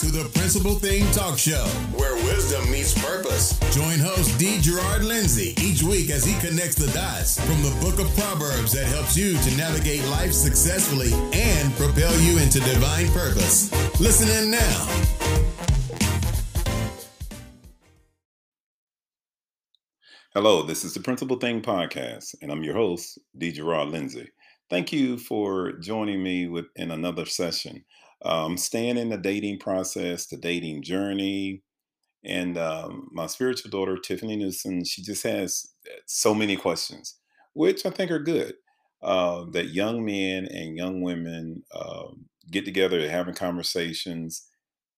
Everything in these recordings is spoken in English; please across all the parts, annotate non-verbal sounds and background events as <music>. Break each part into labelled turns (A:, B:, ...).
A: to the Principal Thing Talk Show, where wisdom meets purpose. Join host D. Gerard Lindsay each week as he connects the dots from the book of Proverbs that helps you to navigate life successfully and propel you into divine purpose. Listen in now.
B: Hello, this is the Principal Thing Podcast, and I'm your host, D. Gerard Lindsay. Thank you for joining me with in another session. Um, staying in the dating process, the dating journey, and um, my spiritual daughter, Tiffany Newsome, she just has uh, so many questions, which I think are good. Uh, that young men and young women uh, get together, having conversations,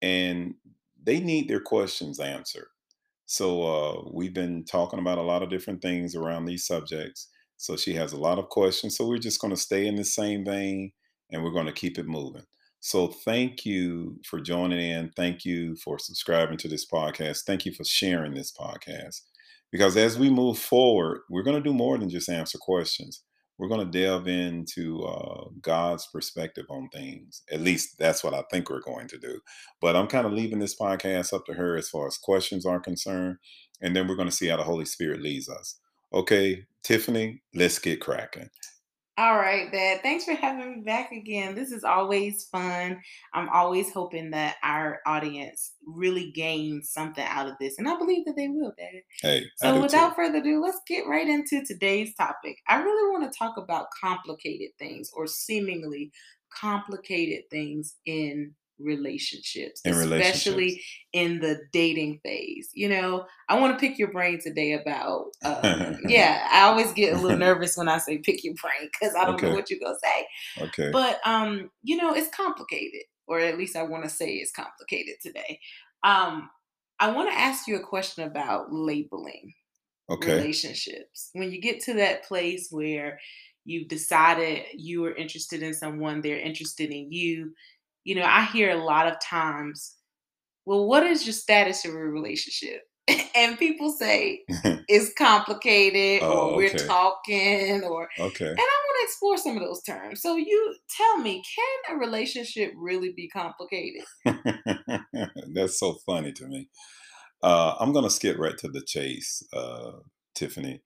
B: and they need their questions answered. So uh, we've been talking about a lot of different things around these subjects. So she has a lot of questions. So we're just going to stay in the same vein and we're going to keep it moving. So thank you for joining in. Thank you for subscribing to this podcast. Thank you for sharing this podcast. Because as we move forward, we're going to do more than just answer questions. We're going to delve into uh, God's perspective on things. At least that's what I think we're going to do. But I'm kind of leaving this podcast up to her as far as questions are concerned. And then we're going to see how the Holy Spirit leads us. Okay, Tiffany, let's get cracking.
C: All right, Dad. Thanks for having me back again. This is always fun. I'm always hoping that our audience really gains something out of this, and I believe that they will, Dad.
B: Hey,
C: so without too. further ado, let's get right into today's topic. I really want to talk about complicated things or seemingly complicated things in relationships, in especially relationships. in the dating phase. You know, I want to pick your brain today about, uh, <laughs> yeah, I always get a little <laughs> nervous when I say pick your brain because I don't okay. know what you're going to say.
B: Okay.
C: But, um, you know, it's complicated, or at least I want to say it's complicated today. Um, I want to ask you a question about labeling
B: okay.
C: relationships. When you get to that place where you've decided you are interested in someone, they're interested in you, you know, I hear a lot of times, well, what is your status of a relationship? <laughs> and people say <laughs> it's complicated oh, or we're okay. talking or
B: okay.
C: And I want to explore some of those terms. So you tell me, can a relationship really be complicated? <laughs>
B: That's so funny to me. Uh, I'm going to skip right to the chase, uh, Tiffany,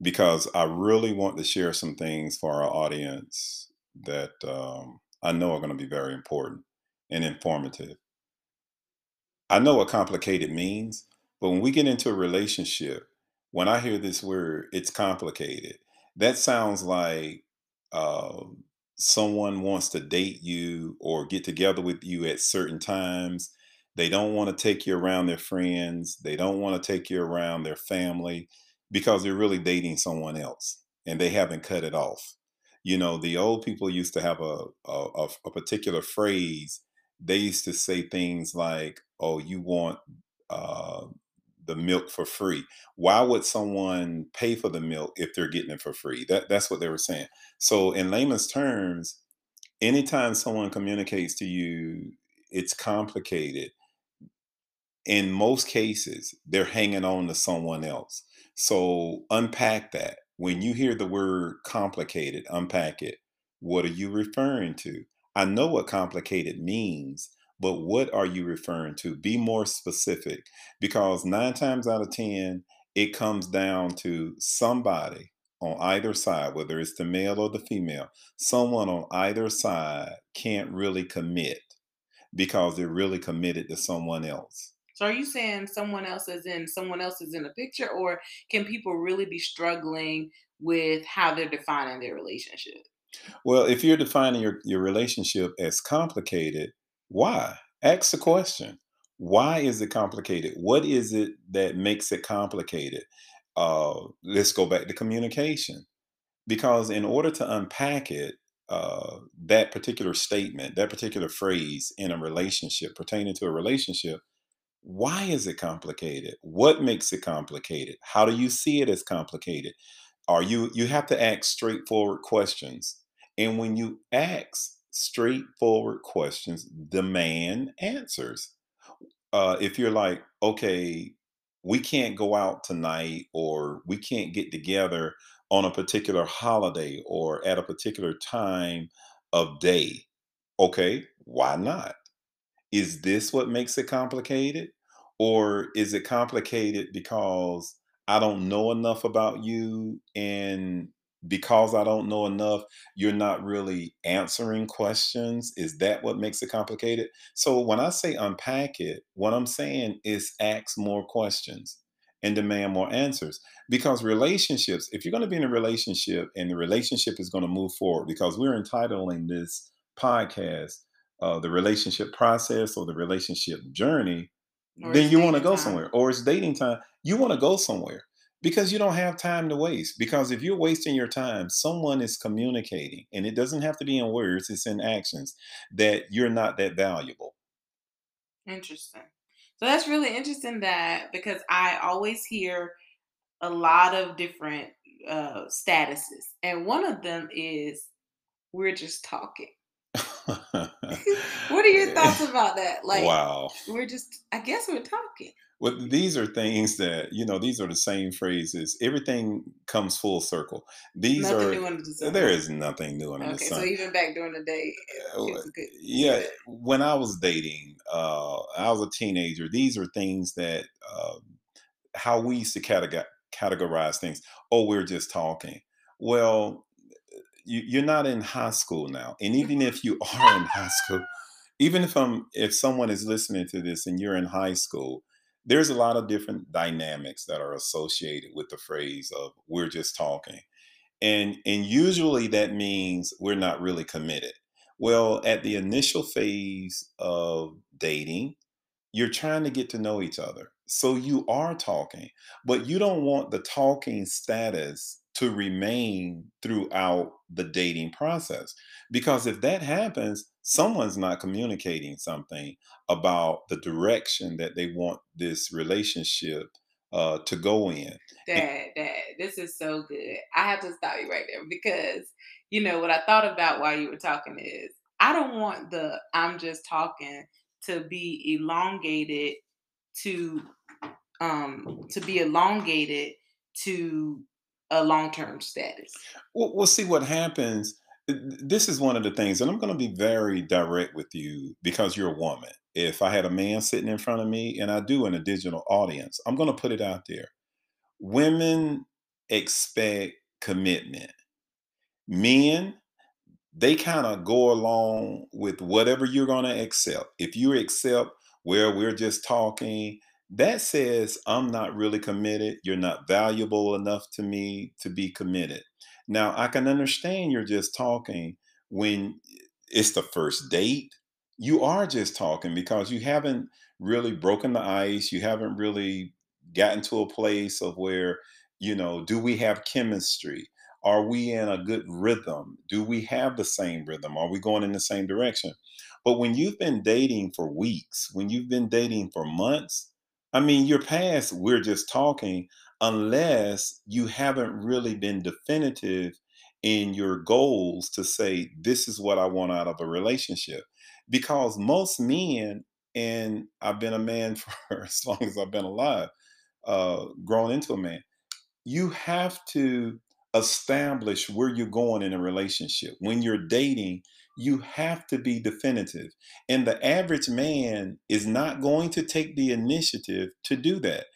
B: because I really want to share some things for our audience that um, I know are going to be very important and informative. I know what complicated means, but when we get into a relationship, when I hear this word, it's complicated. That sounds like uh, someone wants to date you or get together with you at certain times. They don't want to take you around their friends. They don't want to take you around their family because they're really dating someone else and they haven't cut it off you know the old people used to have a, a, a particular phrase. They used to say things like oh you want uh, the milk for free. Why would someone pay for the milk if they're getting it for free? That, that's what they were saying. So in layman's terms anytime someone communicates to you it's complicated. In most cases they're hanging on to someone else. So unpack that when you hear the word complicated, unpack it. What are you referring to? I know what complicated means, but what are you referring to? Be more specific because nine times out of 10, it comes down to somebody on either side, whether it's the male or the female, someone on either side can't really commit because they're really committed to someone else.
C: So are you saying someone else is in someone else is in the picture, or can people really be struggling with how they're defining their relationship?
B: Well, if you're defining your, your relationship as complicated, why? Ask the question. Why is it complicated? What is it that makes it complicated? Uh, let's go back to communication. Because in order to unpack it, uh, that particular statement, that particular phrase in a relationship pertaining to a relationship, why is it complicated? What makes it complicated? How do you see it as complicated? Are you you have to ask straightforward questions. And when you ask straightforward questions, demand answers. Uh, if you're like, okay, we can't go out tonight or we can't get together on a particular holiday or at a particular time of day. Okay, why not? is this what makes it complicated? Or is it complicated because I don't know enough about you and because I don't know enough, you're not really answering questions. Is that what makes it complicated? So when I say unpack it, what I'm saying is ask more questions and demand more answers. Because relationships, if you're going to be in a relationship and the relationship is going to move forward, because we're entitling this podcast uh, the relationship process or the relationship journey, then you want to go time. somewhere. Or it's dating time. You want to go somewhere because you don't have time to waste. Because if you're wasting your time, someone is communicating, and it doesn't have to be in words, it's in actions, that you're not that valuable.
C: Interesting. So that's really interesting that because I always hear a lot of different uh, statuses, and one of them is we're just talking. <laughs> what are your thoughts about that? Like, wow, we're just, I guess we're talking.
B: Well, these are things that you know. These are the same phrases. Everything comes full circle. These nothing are the sun. there is nothing new under okay, the sun.
C: So even back during the day,
B: good, yeah. Good. When I was dating, uh, I was a teenager. These are things that uh, how we used to categorize things. Oh, we're just talking. Well, you, you're not in high school now, and even if you <laughs> are in high school, even if I'm if someone is listening to this and you're in high school there's a lot of different dynamics that are associated with the phrase of we're just talking and and usually that means we're not really committed. Well at the initial phase of dating you're trying to get to know each other so you are talking but you don't want the talking status to remain throughout the dating process. Because if that happens, someone's not communicating something about the direction that they want this relationship uh, to go in.
C: Dad, Dad, this is so good. I have to stop you right there because, you know, what I thought about while you were talking is I don't want the I'm just talking to be elongated to um to be elongated to a long term status.
B: Well, we'll see what happens. This is one of the things, and I'm going to be very direct with you because you're a woman. If I had a man sitting in front of me, and I do in a digital audience, I'm going to put it out there. Women expect commitment. Men, they kind of go along with whatever you're going to accept. If you accept, well, we're just talking, that says I'm not really committed. You're not valuable enough to me to be committed. Now, I can understand you're just talking when it's the first date. You are just talking because you haven't really broken the ice. You haven't really gotten to a place of where, you know, do we have chemistry? Are we in a good rhythm? Do we have the same rhythm? Are we going in the same direction? But when you've been dating for weeks, when you've been dating for months, I mean, you're past we're just talking unless you haven't really been definitive in your goals to say, this is what I want out of a relationship. Because most men, and I've been a man <laughs> for as long as I've been alive, uh, grown into a man, you have to establish where you're going in a relationship. When you're dating, you have to be definitive. And the average man is not going to take the initiative to do that.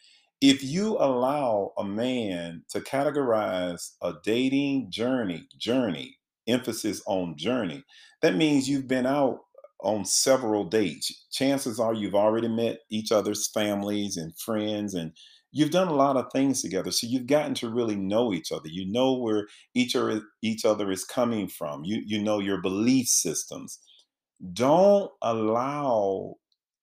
B: If you allow a man to categorize a dating journey, journey, emphasis on journey, that means you've been out on several dates. Chances are you've already met each other's families and friends and you've done a lot of things together so you've gotten to really know each other. You know where each other each other is coming from. You you know your belief systems. Don't allow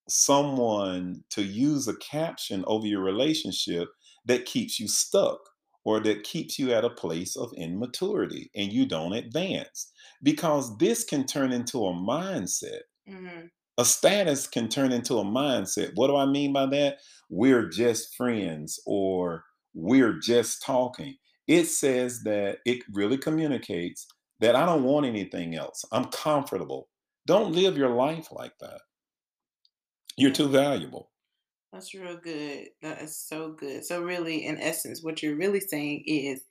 B: someone to use a caption over your relationship that keeps you stuck or that keeps you at a place of immaturity and you don't advance because this can turn into a mindset mm-hmm a status can turn into a mindset. What do I mean by that? We're just friends or we're just talking. It says that it really communicates that I don't want anything else. I'm comfortable. Don't live your life like that. You're too valuable.
C: That's real good. That is so good. So, really, in essence, what you're really saying is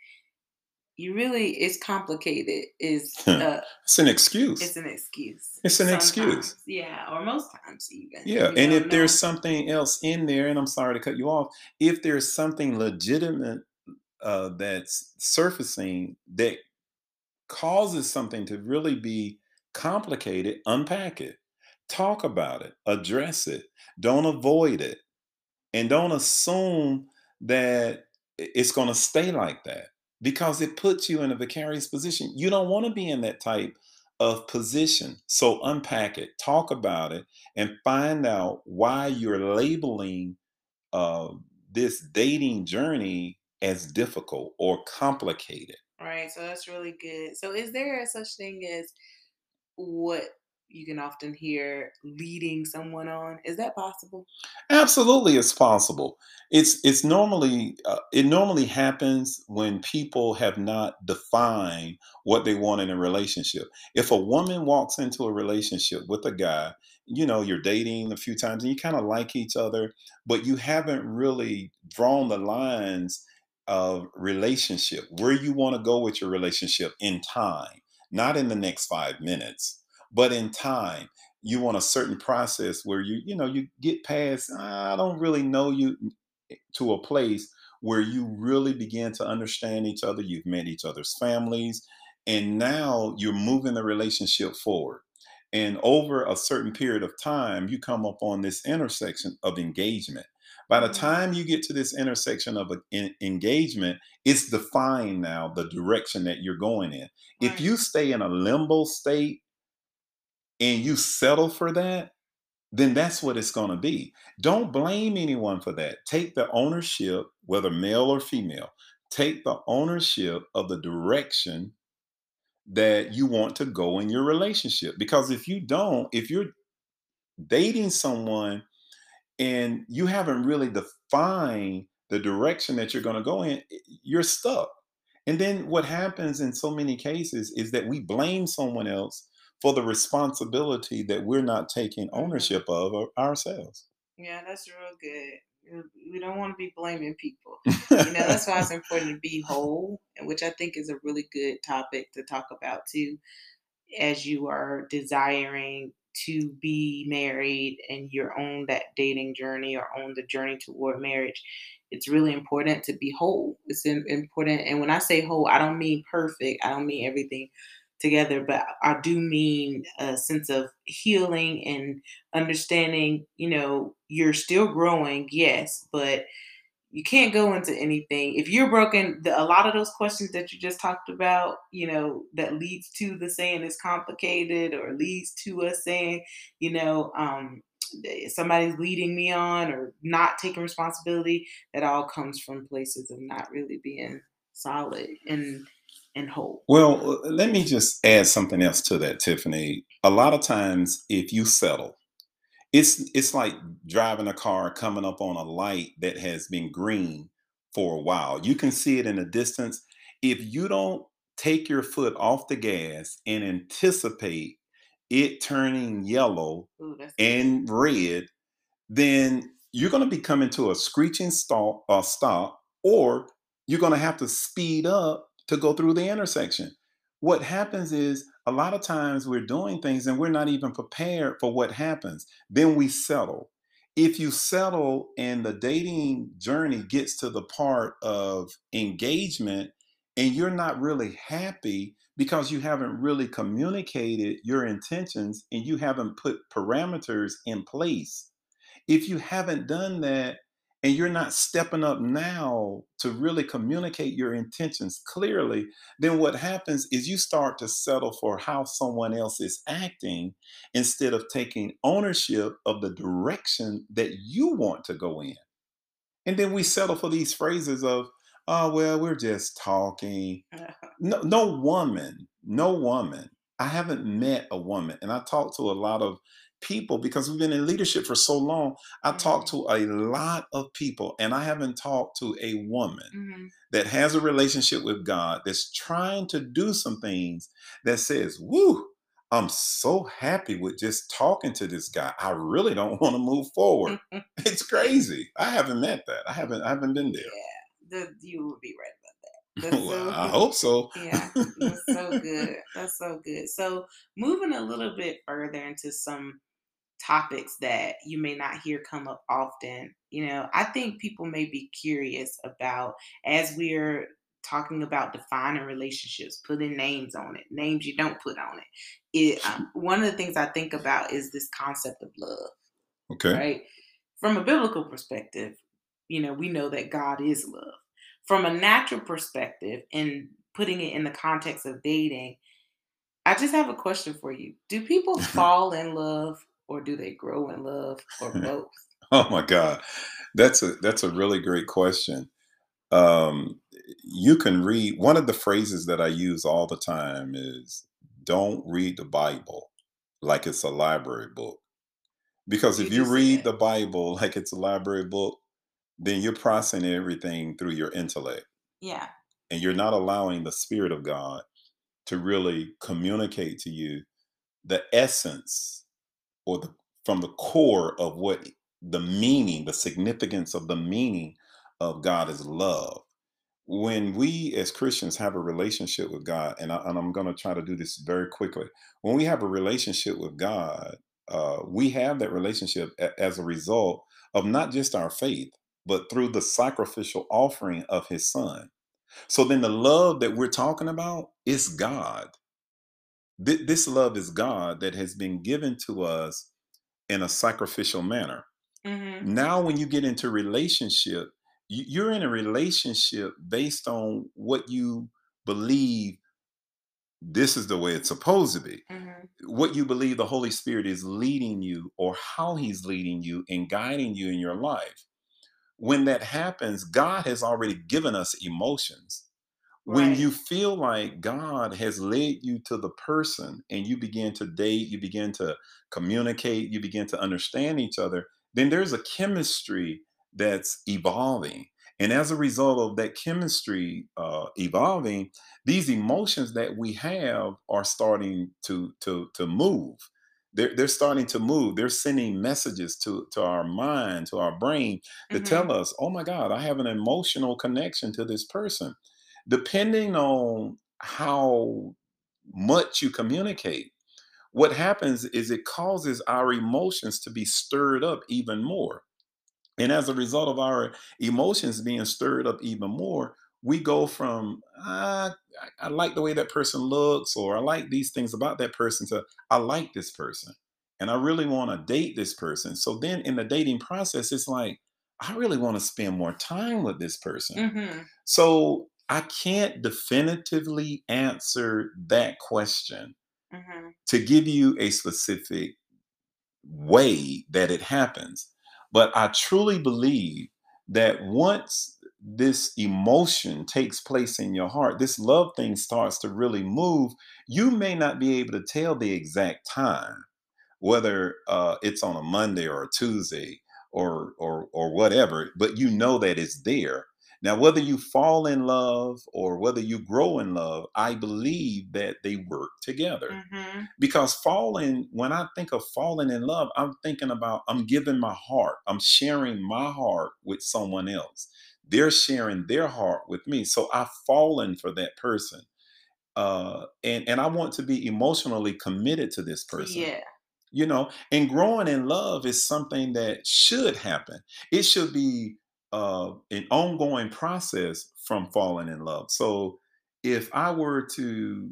C: you really it's complicated is uh,
B: it's an excuse
C: it's an excuse
B: it's an Sometimes. excuse
C: yeah or most times even
B: yeah and if know. there's something else in there and i'm sorry to cut you off if there's something legitimate uh, that's surfacing that causes something to really be complicated unpack it talk about it address it don't avoid it and don't assume that it's going to stay like that because it puts you in a vicarious position. You don't want to be in that type of position. So unpack it, talk about it, and find out why you're labeling uh, this dating journey as difficult or complicated.
C: Right. So that's really good. So is there such thing as what you can often hear leading someone on. Is that possible?
B: Absolutely, it's possible. It's it's normally uh, it normally happens when people have not defined what they want in a relationship. If a woman walks into a relationship with a guy, you know, you're dating a few times and you kind of like each other, but you haven't really drawn the lines of relationship where you want to go with your relationship in time, not in the next five minutes but in time you want a certain process where you you know you get past i don't really know you eh, to a place where you really begin to understand each other you've met each other's families and now you're moving the relationship forward and over a certain period of time you come up on this intersection of engagement by the mm-hmm. time you get to this intersection of engagement it's defined now the direction that you're going in right. if you stay in a limbo state and you settle for that, then that's what it's going to be. Don't blame anyone for that. Take the ownership, whether male or female, take the ownership of the direction that you want to go in your relationship. Because if you don't, if you're dating someone and you haven't really defined the direction that you're going to go in, you're stuck. And then what happens in so many cases is that we blame someone else for the responsibility that we're not taking mm-hmm. ownership of ourselves.
C: Yeah, that's real good. We don't want to be blaming people. you know, that's why it's <laughs> important to be whole, and which I think is a really good topic to talk about too, as you are desiring to be married and you're on that dating journey or on the journey toward marriage. It's really important to be whole. It's important. And when I say whole, I don't mean perfect, I don't mean everything together, but I do mean a sense of healing and understanding, you know, you're still growing, yes, but you can't go into anything. If you're broken the, a lot of those questions that you just talked about you know that leads to the saying it's complicated or leads to us saying you know um somebody's leading me on or not taking responsibility that all comes from places of not really being solid and and whole.
B: Well, let me just add something else to that, Tiffany. A lot of times, if you settle, it's it's like driving a car coming up on a light that has been green for a while. You can see it in the distance. If you don't take your foot off the gas and anticipate it turning yellow Ooh, and red, then you're going to be coming to a screeching stop, uh, stop, or you're going to have to speed up to go through the intersection. What happens is a lot of times we're doing things and we're not even prepared for what happens. Then we settle. If you settle and the dating journey gets to the part of engagement and you're not really happy because you haven't really communicated your intentions and you haven't put parameters in place. If you haven't done that, and you're not stepping up now to really communicate your intentions clearly, then what happens is you start to settle for how someone else is acting instead of taking ownership of the direction that you want to go in. And then we settle for these phrases of, oh, well, we're just talking. <laughs> No, no woman, no woman. I haven't met a woman, and I talk to a lot of people because we've been in leadership for so long. I mm-hmm. talk to a lot of people, and I haven't talked to a woman mm-hmm. that has a relationship with God that's trying to do some things that says, Woo, I'm so happy with just talking to this guy. I really don't <laughs> want to move forward. <laughs> it's crazy. I haven't met that. I haven't I haven't been there.
C: Yeah, the, you would be right
B: well, <laughs> so I hope so.
C: yeah, that's so good. That's so good. So moving a little bit further into some topics that you may not hear come up often. You know, I think people may be curious about as we're talking about defining relationships, putting names on it, names you don't put on it. It um, one of the things I think about is this concept of love.
B: Okay.
C: Right. From a biblical perspective, you know, we know that God is love. From a natural perspective, and putting it in the context of dating, I just have a question for you. Do people <laughs> fall in love or do they grow in love or <laughs> both?
B: oh my God. That's a that's a really great question. Um, you can read one of the phrases that I use all the time is don't read the Bible like it's a library book. Because if you, you read the Bible <laughs> like it's a library book, then you're processing everything through your intellect.
C: Yeah.
B: And you're not allowing the Spirit of God to really communicate to you the essence or the from the core of what the meaning, the significance of the meaning of God is love. When we as Christians have a relationship with God, and, I, am going to try to do this very quickly. When we have a relationship with God, uh, we have that relationship a, as a result of not just our faith, but through the sacrificial offering of His Son. So then the love that we're talking about is God. Th- this love is God that has been given to us in a sacrificial manner. Mm-hmm. Now, when you get into relationship, you're in a relationship based on what you believe this is the way it's supposed to be. Mm-hmm. What you believe the Holy Spirit is leading you or how he's leading you and guiding you in your life. When that happens, God has already given us emotions. When you feel like God has led you to the person and you begin to date, you begin to communicate, you begin to understand each other, then there's a chemistry that's evolving. And as a result of that chemistry uh, evolving, these emotions that we have are starting to to to move. They're, they're starting to move. They're sending messages to, to our mind, to our brain to mm-hmm. tell us, oh my God, I have an emotional connection to this person. Depending on how much you communicate, what happens is it causes our emotions to be stirred up even more. And as a result of our emotions being stirred up even more, we go from, ah, I, like the way that person looks, or I like these things about that person, to I like this person. And I really want to date this person. So then in the dating process, it's like, I really want to spend more time with this person. Mm-hmm. So I can't definitively answer that question mm-hmm. to give you a specific way that it happens. But I truly believe that once this emotion takes place in your heart, this love thing starts to really move, you may not be able to tell the exact time, whether uh, it's on a Monday or a Tuesday or or or whatever, but you know that it's there. Now, whether you fall in love or whether you grow in love, I believe that they work together. Mm-hmm. Because falling, when I think of falling in love, I'm thinking about I'm giving my heart, I'm sharing my heart with someone else. They're sharing their heart with me. So I've fallen for that person. Uh, and, and I want to be emotionally committed to this person.
C: Yeah
B: you know and growing in love is something that should happen it should be uh, an ongoing process from falling in love. So if I were to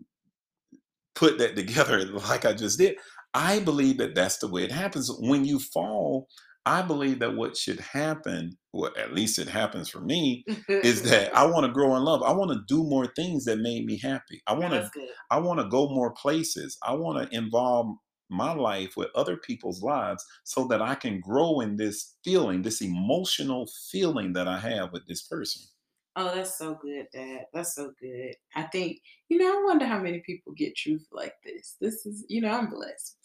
B: put that <laughs> together like I just did, I believe that that's the way it happens. When you fall, I believe that what should happen, well, at least it happens for me, is <laughs> that I want to grow in love. I want to do more things that made me happy. I want to, I want to go more places. I want to involve my life with other people's lives so that I can grow in this feeling, this emotional feeling that I have with this person.
C: Oh, that's so good, Dad. That's so good. I think, you know, I wonder how many people get truth like this. This is, you know, I'm blessed.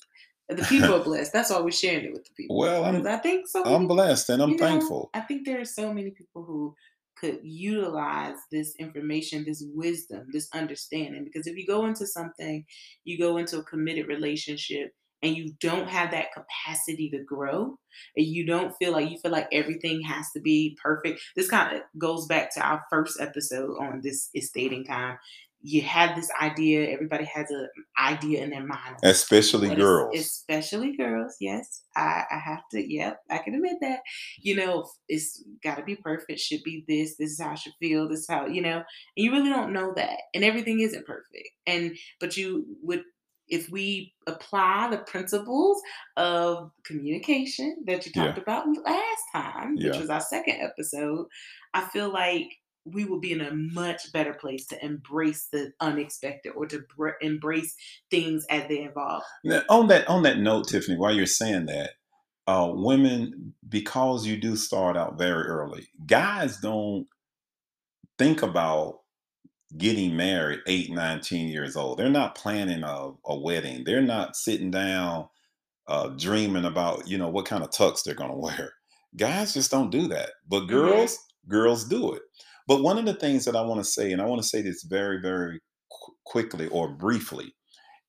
C: The people are <laughs> blessed. That's why we're sharing it with the people.
B: Well, I'm, I think so. I'm blessed and I'm thankful.
C: Know, I think there are so many people who could utilize this information, this wisdom, this understanding. Because if you go into something, you go into a committed relationship and you don't have that capacity to grow and you don't feel like you feel like everything has to be perfect this kind of goes back to our first episode on this is dating time you have this idea everybody has an mm, idea in their mind
B: especially girls
C: especially girls yes I, I have to yep i can admit that you know it's got to be perfect should be this this is how i should feel this is how you know and you really don't know that and everything isn't perfect and but you would if we apply the principles of communication that you talked yeah. about last time, which yeah. was our second episode, I feel like we will be in a much better place to embrace the unexpected or to br- embrace things as they evolve.
B: Now, on that on that note, Tiffany, while you're saying that, uh, women, because you do start out very early, guys don't think about getting married eight, nine, ten years old. They're not planning a, a wedding. They're not sitting down uh, dreaming about, you know, what kind of tux they're going <laughs> to wear. Guys just don't do that. But mm-hmm. girls, mm-hmm. girls do it. But one of the things that I want to say, and I want to say this very, very qu- quickly or briefly,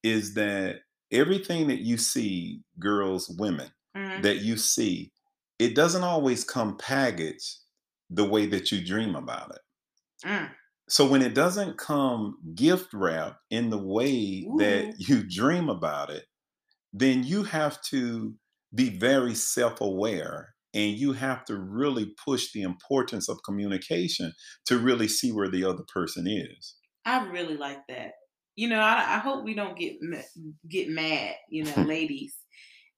B: is that everything that you see, girls, women, mm-hmm. that you see, it doesn't always come packaged the way that you dream about it. Mm. So when it doesn't come gift wrapped in the way Ooh. that you dream about it, then you have to be very self aware and you have to really push the importance of communication to really see where the other person is.
C: I really like that. You know, I, I hope we don't get get mad, you know, <laughs> ladies,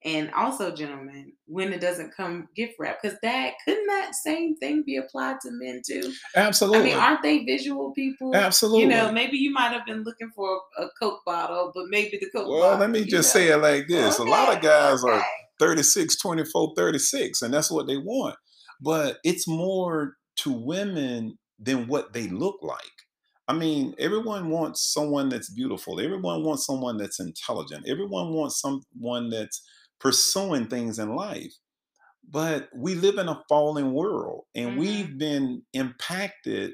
C: and also, gentlemen, when it doesn't come gift wrap, because that couldn't that same thing be applied to men too?
B: Absolutely. I
C: mean, aren't they visual people?
B: Absolutely.
C: You know, maybe you might have been looking for a, Coke bottle, but maybe the Coke.
B: Well,
C: bottle,
B: let me just know? say it like this: okay. a lot of guys okay. are 36, 24, 36, and that's what they want. But it's more to women than what they look like. I mean, everyone wants someone that's beautiful. Everyone wants someone that's intelligent. Everyone wants someone that's pursuing things in life. But we live in a fallen world and mm-hmm. we've been impacted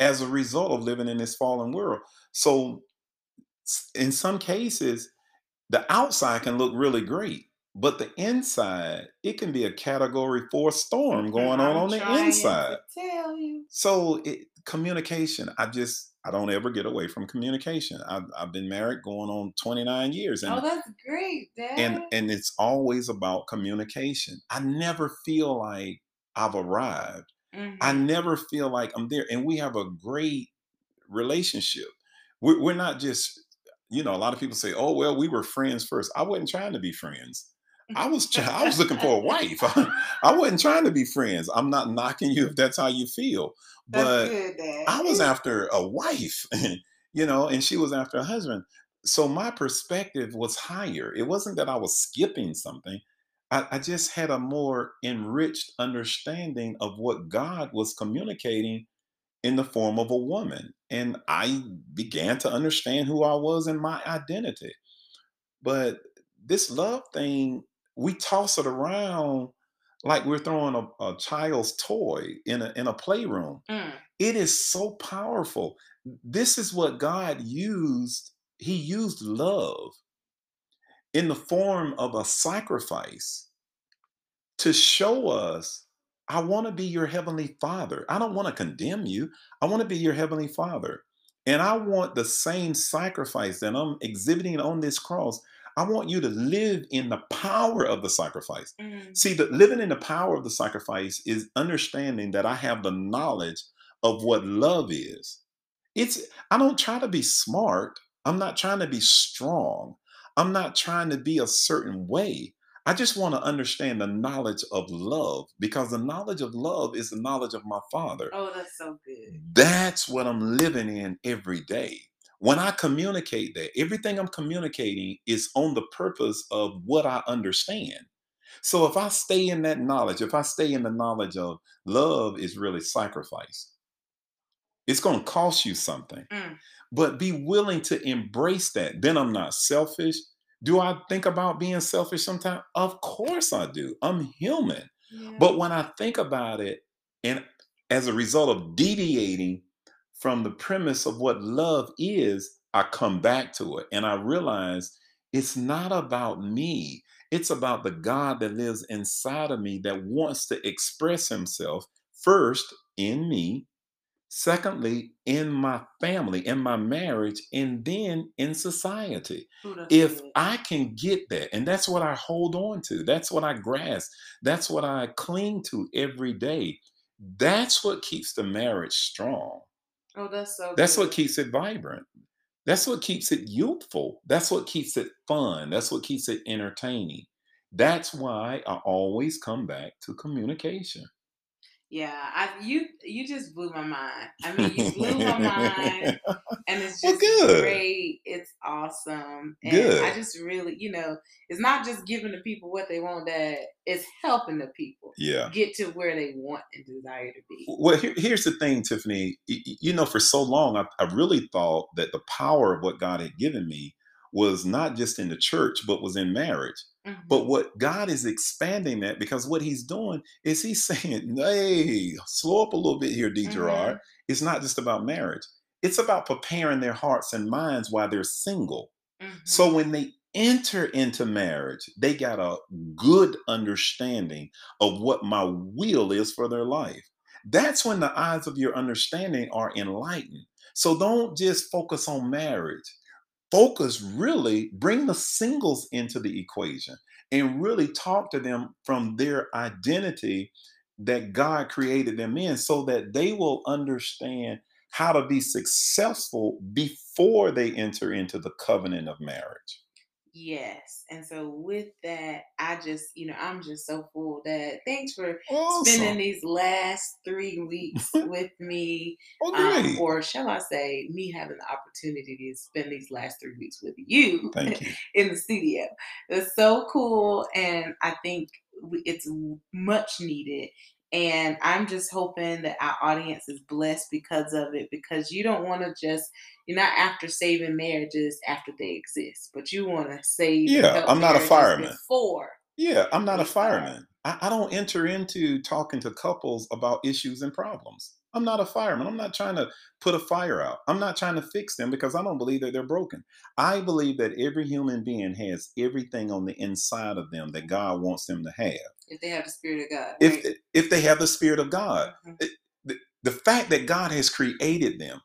B: as a result of living in this fallen world. So, in some cases, the outside can look really great, but the inside, it can be a category four storm going on on the inside. tell you. So, it, communication, I just, I don't ever get away from communication. I've, I've been married going on 29 years.
C: And, oh, that's great,
B: Dad. And, and it's always about communication. I never feel like I've arrived. Mm-hmm. I never feel like I'm there. And we have a great relationship. We're, we're not just, you know, a lot of people say, oh, well, we were friends first. I wasn't trying to be friends. I was I was looking for a wife. <laughs> I wasn't trying to be friends. I'm not knocking you if that's how you feel, but good, I was after a wife, <laughs> you know, and she was after a husband. So my perspective was higher. It wasn't that I was skipping something. I, I just had a more enriched understanding of what God was communicating in the form of a woman. And I began to understand who I was and my identity. But this love thing we toss it around like we're throwing a, a child's toy in a in a playroom. Mm. It is so powerful. This is what God used. He used love in the form of a sacrifice to show us I want to be your heavenly father. I don't want to condemn you. I want to be your heavenly father. And I want the same sacrifice that I'm exhibiting on this cross. I want you to live in the power of the sacrifice. Mm. See, the living in the power of the sacrifice is understanding that I have the knowledge of what love is. It's I don't try to be smart. I'm not trying to be strong. I'm not trying to be a certain way. I just want to understand the knowledge of love because the knowledge of love is the knowledge of my Father.
C: Oh, that's so good.
B: That's what I'm living in every day. When I communicate that, everything I'm communicating is on the purpose of what I understand. So if I stay in that knowledge, if I stay in the knowledge of love is really sacrifice, it's going to cost you something. Mm. But be willing to embrace that. Then I'm not selfish. Do I think about being selfish sometimes? Of course I do. I'm human. Yeah. But when I think about it, and as a result of deviating from the premise of what love is, I come back to it and I realize It's not about me. It's about the God that lives inside of me that wants to express himself first in me, secondly, in my family, in my marriage, and then in society. Ooh, if good. I can get that, and that's what I hold on to, that's what I grasp, that's what I cling to every day, that's what keeps the marriage strong.
C: Oh, that's so
B: That's good. what keeps it vibrant. That's what keeps it youthful. That's what keeps it fun. That's what keeps it entertaining. That's why I always come back to communication.
C: Yeah, I you you just blew my mind. I mean, you blew my mind, <laughs> and it's just well, great. It's awesome, and good. I just really, you know, it's not just giving the people what they want. That it's helping the people,
B: yeah,
C: get to where they want and desire to be.
B: Well, here, here's the thing, Tiffany. You know, for so long, I, I really thought that the power of what God had given me was not just in the church, but was in marriage. Mm-hmm. But what God is expanding that because what he's doing is he's <laughs> saying, hey, slow up a little bit here, D. Mm-hmm. Gerard. It's not just about marriage. It's about preparing their hearts and minds while they're single. Mm-hmm. So when they enter into marriage, they got a good understanding of what my will is for their life. That's when the eyes of your understanding are enlightened. So don't just focus on marriage focus really bring the singles into the equation and really talk to them from their identity that God created them in so that they will understand how to be successful before they enter into the covenant of marriage.
C: Yes. And so with that, I just, you know, I'm just so full that thanks for awesome. spending these last three weeks <laughs> with me.
B: Okay.
C: Um, or shall I say, me having the opportunity to spend these last three weeks with you,
B: you. <laughs>
C: in the studio. It's so cool. And I think it's much needed. And I'm just hoping that our audience is blessed because of it, because you don't want to just, you're not after saving marriages after they exist, but you want to save.
B: Yeah, I'm not a fireman.
C: Before.
B: Yeah, I'm not a fireman. I, I don't enter into talking to couples about issues and problems. I'm not a fireman. I'm not trying to put a fire out. I'm not trying to fix them because I don't believe that they're broken. I believe that every human being has everything on the inside of them that God wants them to have.
C: If they have the spirit of God.
B: Right? If if they have the spirit of God. Mm-hmm. It, the, the fact that God has created them,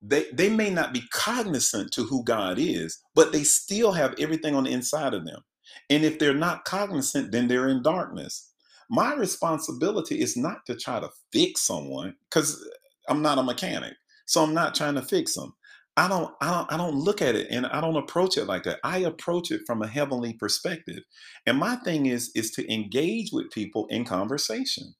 B: they they may not be cognizant to who God is, but they still have everything on the inside of them. And if they're not cognizant, then they're in darkness my responsibility is not to try to fix someone because uh, I'm not a mechanic. So I'm not trying to fix them. I don't, I don't, I don't look at it and I don't approach it like that. I approach it from a heavenly perspective. And my thing is, is to engage with people in conversation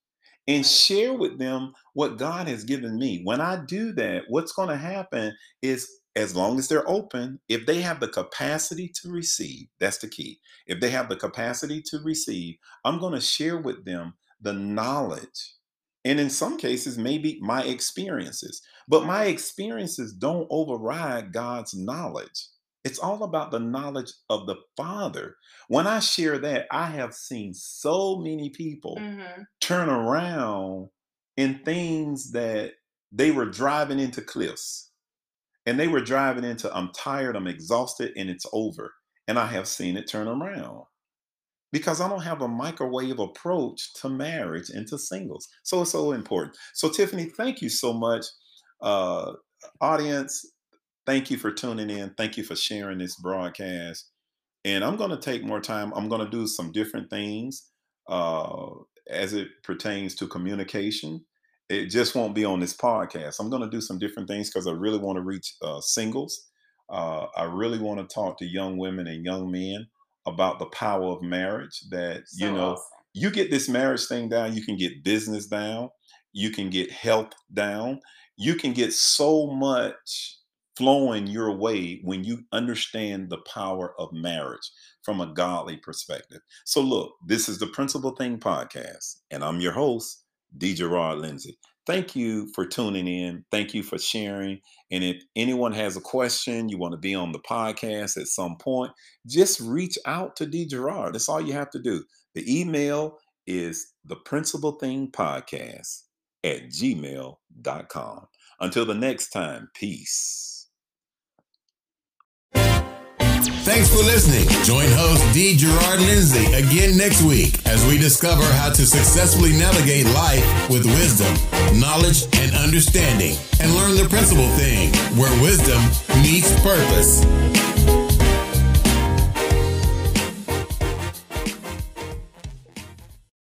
B: and share with them what God has given me. When I do that, what's going to happen is as long as they're open, if they have the capacity to receive, that's the key. If they have the capacity to receive, I'm going to share with them the knowledge. And in some cases, maybe my experiences. But my experiences don't override God's knowledge. It's all about the knowledge of the Father. When I share that, I have seen so many people mm-hmm. turn around in things that they were driving into cliffs and they were driving into, I'm tired, I'm exhausted, and it's over. And I have seen it turn around because I don't have a microwave approach to marriage and to singles. So it's so important. So, Tiffany, thank you so much. Uh, audience, thank you for tuning in. Thank you for sharing this broadcast. And I'm going to take more time. I'm going to do some different things uh, as it pertains to communication it just won't be on this podcast. I'm going to do some different things because I really want to reach uh, singles. Uh, I really want to talk to young women and young men about the power of marriage. That so you know, awesome. you get this marriage thing down, you can get business down, you can get health down, you can get so much flowing your way when you understand the power of marriage from a godly perspective. So, look, this is the Principal Thing podcast, and I'm your host. Gerard Lindsay. Thank you for tuning in. Thank you for sharing. And if anyone has a question, you want to be on the podcast at some point, just reach out to D. Gerard. That's all you have to do. The email is the principal thing podcast at gmail.com. Until the next time, peace.
A: Thanks for listening. Join host D. Gerard Lindsay again next week as we discover how to successfully navigate life with wisdom, knowledge, and understanding, and learn the principal thing where wisdom meets purpose.